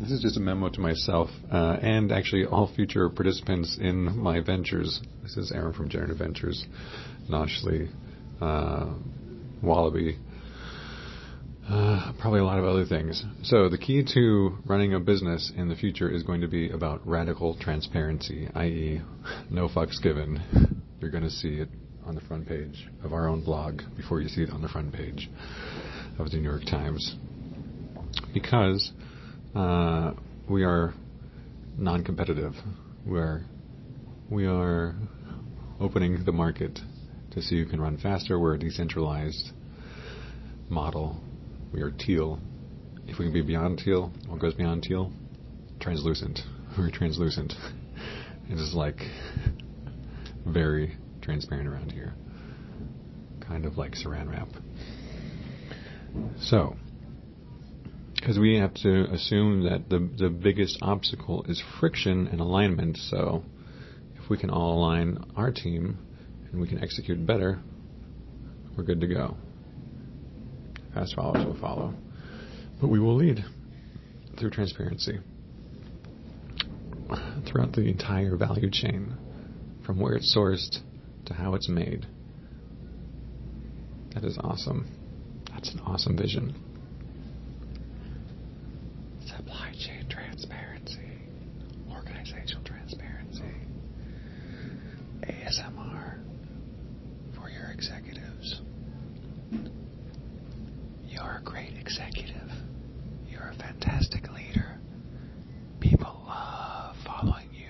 This is just a memo to myself uh, and actually all future participants in my ventures. This is Aaron from Generative Ventures, Noshley, uh, Wallaby, uh, probably a lot of other things. So the key to running a business in the future is going to be about radical transparency, i.e., no fucks given. You're going to see it on the front page of our own blog before you see it on the front page of the New York Times. Because Uh, we are non-competitive. We are we are opening the market to see who can run faster. We're a decentralized model. We are teal. If we can be beyond teal, what goes beyond teal? Translucent. We're translucent. It is like very transparent around here. Kind of like saran wrap. Because we have to assume that the the biggest obstacle is friction and alignment. So, if we can all align our team and we can execute better, we're good to go. Fast followers will follow, but we will lead through transparency throughout the entire value chain, from where it's sourced to how it's made. That is awesome. That's an awesome vision. Chain transparency, organizational transparency, ASMR for your executives. You're a great executive. You're a fantastic leader. People love following you.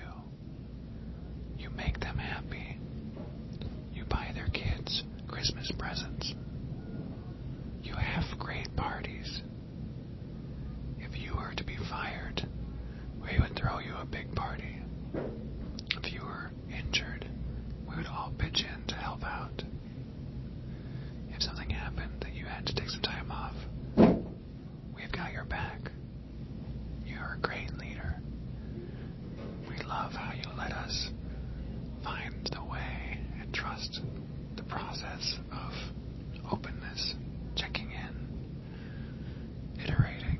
You make them happy. You buy their kids Christmas presents. You have great parties. If you were to be fired, we would throw you a big party. If you were injured, we would all pitch in to help out. If something happened that you had to take some time off, we've got your back. You're a great leader. We love how you let us find the way and trust the process of openness, checking in, iterating,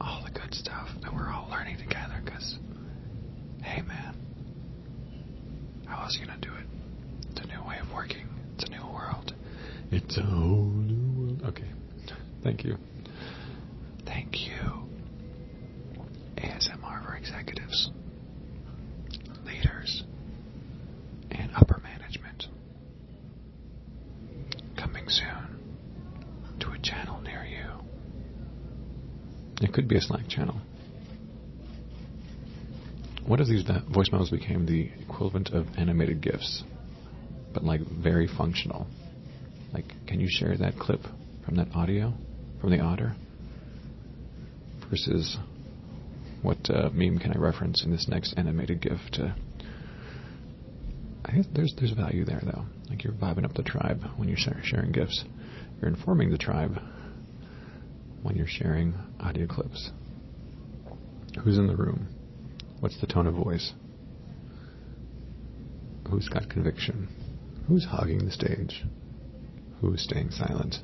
all the good stuff that we're all learning together. Because, hey man, how else are you gonna do it? It's a new way of working. It's a new world. It's a whole new world. Okay. Thank you. Thank you. ASMR for executives, leaders, and upper management. Coming soon to a channel near you. It could be a Slack channel. What if these voicemails became the equivalent of animated GIFs, but like very functional? Like, can you share that clip from that audio, from the otter? Versus, what uh, meme can I reference in this next animated GIF to? I think there's there's value there though. Like you're vibing up the tribe when you're sharing GIFs. You're informing the tribe when you're sharing audio clips. Who's in the room? What's the tone of voice? Who's got conviction? Who's hogging the stage? Who's staying silent?